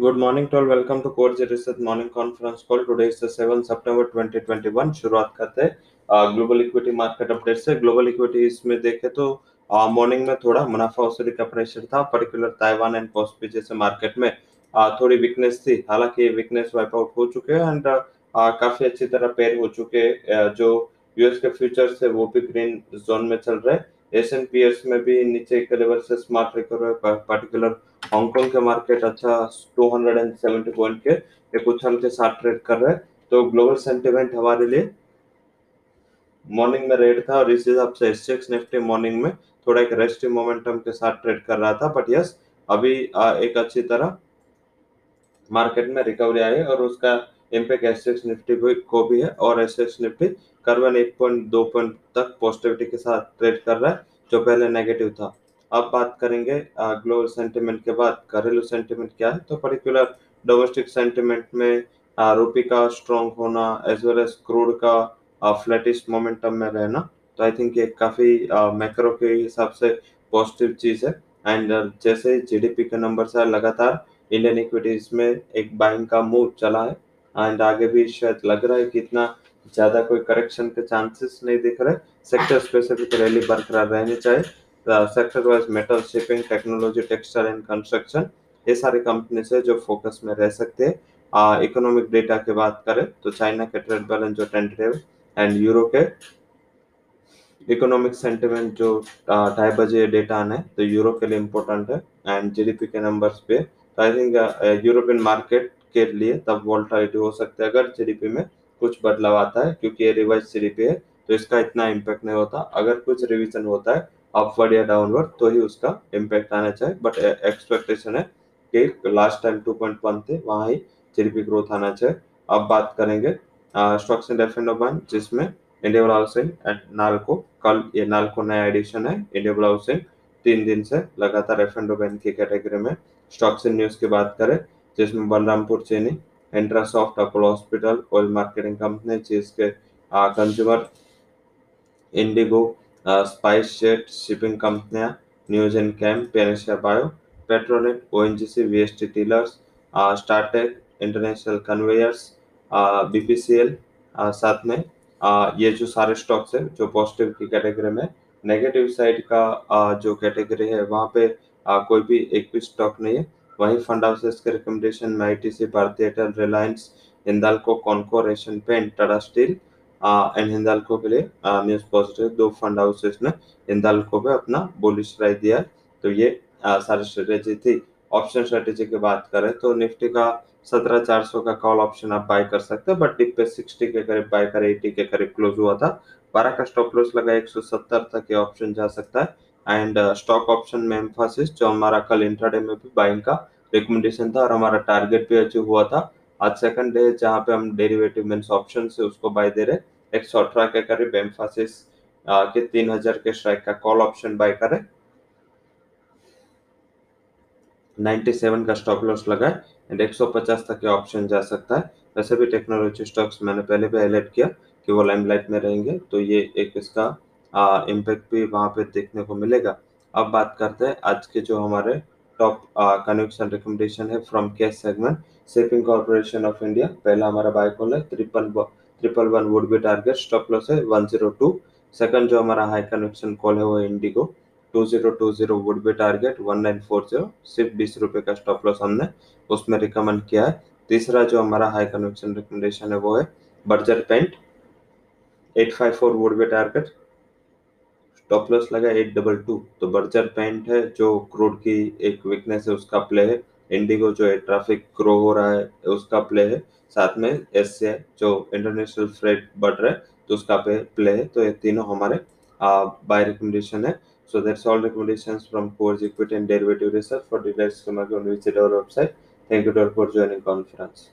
Good morning to all. Welcome to Core Research Morning Conference Call. Today is the 7 September 2021. शुरुआत करते हैं global equity market update से global equity इसमें देखे तो मॉर्निंग में थोड़ा मुनाफा वसूली का प्रेशर था पर्टिकुलर ताइवान एंड पॉस्पी जैसे मार्केट में थोड़ी वीकनेस थी हालाँकि वीकनेस वाइप आउट हो चुके हैं एंड काफ़ी अच्छी तरह पेयर हो चुके जो यूएस के फ्यूचर्स है वो भी ग्रीन जोन में चल रहे एस एन पी में भी नीचे के लेवल से smart recover particular Hong Kong के मार्केट अच्छा 270 पॉइंट के एक उछल के साथ ट्रेड कर रहे हैं। तो ग्लोबल सेंटिमेंट हमारे लिए मॉर्निंग में रेड था और इस हिसाब से एसएक्स निफ्टी मॉर्निंग में थोड़ा एक रेस्टी मोमेंटम के साथ ट्रेड कर रहा था। बट यस अभी एक अच्छी तरह मार्केट में रिकवरी आई और उसका इम्पैक्ट एसएक्स निफ्टी को भी है और एसएक्स निफ्टी करवन एक पॉइंट दो पॉइंट तक पॉजिटिविटी के साथ ट्रेड कर रहा है, जो पहले नेगेटिव था। अब बात करेंगे ग्लोबल सेंटिमेंट के बाद घरेलू सेंटिमेंट क्या है? तो पर्टिकुलर डोमेस्टिक सेंटिमेंट में रूपी का स्ट्रॉन्ग होना एज वेल एज क्रूड का फ्लैटिश मोमेंटम में रहना तो आई थिंक ये काफ़ी मैक्रो के हिसाब से पॉजिटिव चीज़ है। एंड जैसे जीडीपी के नंबर से लगातार इंडियन इक्विटीज में एक बाइंग का मूव चला है। एंड आगे भी शायद लग रहा है कि इतना ज़्यादा कोई करेक्शन के चांसेस नहीं दिख रहे। सेक्टर स्पेसिफिक रैली बरकरार रहनी चाहिए। Sector wise metal shipping technology textile and construction ये सारे कंपनी से जो फोकस में रह सकते हैं। इकोनॉमिक डेटा की बात करें तो चाइना के ट्रेड बैलेंस जो टेंटेटिव एंड यूरो के इकोनॉमिक सेंटिमेंट जो ढाई बजे डेटा आना है तो यूरो के लिए इम्पोर्टेंट है एंड जीडीपी के नंबर्स पे। तो आई थिंक यूरोपियन मार्केट के लिए तब वोल्टालिटी हो सकता है अगर जीडीपी में कुछ बदलाव आता है, क्योंकि ये रिवाइज जीडीपी है तो इसका इतना इम्पैक्ट नहीं होता। अगर कुछ रिविजन होता है अपवर्ड या डाउनवर्ड तो ही उसका इम्पैक्ट आना चाहिए। बट एक्सपेक्टेशन है कि लास्ट टाइम 2.1 थे, वहाँ ही जीडीपी ग्रोथ आना चाहिए। अब बात करेंगे स्टॉक्स एंड एफ़ एंड जिसमें इंडिया हाउसिंग एंड नालको कल ये नालको नया एडिशन है इंडिया हाउसिंग तीन दिन से लगातार एफ़ एंड की कैटेगरी में स्टॉक्स एंड न्यूज़ की बात करें, जिसमें Balrampur Chini Intrasoft Apollo hospital oil marketing company जिसके consumer IndiGo SpiceJet shipping कंपनियाँ news and cam Panacea bio Petronet O N G C V S T dealers Startek international conveyors BPCL साथ में आ, ये जो सारे stocks है जो positive की कैटेगरी में नेगेटिव साइड का आ, जो कैटेगरी है वहाँ पे आ, कोई भी एक भी स्टॉक नहीं है। वहीं फंड हाउसेस के रिकमेंडेशन में आई टी सी भारतीय एयरटेल रिलायंस हिंदाल्को कॉन्को ration paint Tata steel and Hindalco के लिए न्यूज़ पॉजिटिव दो फंड हाउसेस ने हिंदाल्को पे अपना बुलिश राय दिया तो ये सारी स्ट्रेटेजी थी। ऑप्शन स्ट्रेटेजी की बात करें तो निफ्टी का सत्रह चार सौ का कॉल ऑप्शन आप बाय कर सकते हैं बट डिप पे सिक्सटी के करीब बाय कर एटी के करीब क्लोज हुआ था। बारह का स्टॉप लॉस लगा, एक सौ सत्तर तक ये ऑप्शन जा सकता है। एंड स्टॉक ऑप्शन में एम्फोसिस जो हमारा कल इंट्राडे में भी बाइंग का रिकमेंडेशन था और हमारा टारगेट भी अचीव हुआ था। आज सेकंड डे जहाँ पे हम डेरिवेटिव मीन्स ऑप्शन से उसको बाय दे रहे एक सौ अठारह के करीब एम्फासिस के तीन हज़ार के स्ट्राइक का कॉल ऑप्शन बाय करें। 97 का स्टॉप लॉस लगाए एंड 150 तक के ऑप्शन जा सकता है। वैसे भी टेक्नोलॉजी स्टॉक्स मैंने पहले भी हाईलाइट किया कि वो लाइमलाइट में रहेंगे तो ये एक इसका इम्पैक्ट भी वहाँ पे देखने को मिलेगा। अब बात करते हैं आज के जो हमारे टॉप कन्वेक्शन रिकमेंडेशन है from cash segment shipping corporation of India पहला हमारा बाय कॉल है triple triple one would be target stop loss है वन ज़ीरो टू सेकंड जो हमारा हाई कन्वेक्शन कॉल है वो IndiGo two zero two zero would be target one nine four zero सिर्फ़ बीस रुपए का स्टॉप लॉस हमने उसमें रिकमेंड किया है। तीसरा जो हमारा हाई कन्वेक्शन रिकमेंडेशन है वो है Berger paint eight five four would be target top loss लगा एट डबल टू तो बर्जर पेंट है जो क्रूड की एक वीकनेस है, उसका प्ले है। इंडिगो जो है, ट्रैफ़िक ग्रो हो रहा है, उसका प्ले है। साथ में एस जो इंटरनेशनल फ्रेट बढ़ रहा है तो उसका पे प्ले है। तो ये तीनों हमारे बाय रिकमेंडेशन है। So that's all recommendation from course equity and derivative research for details thank you for joining conference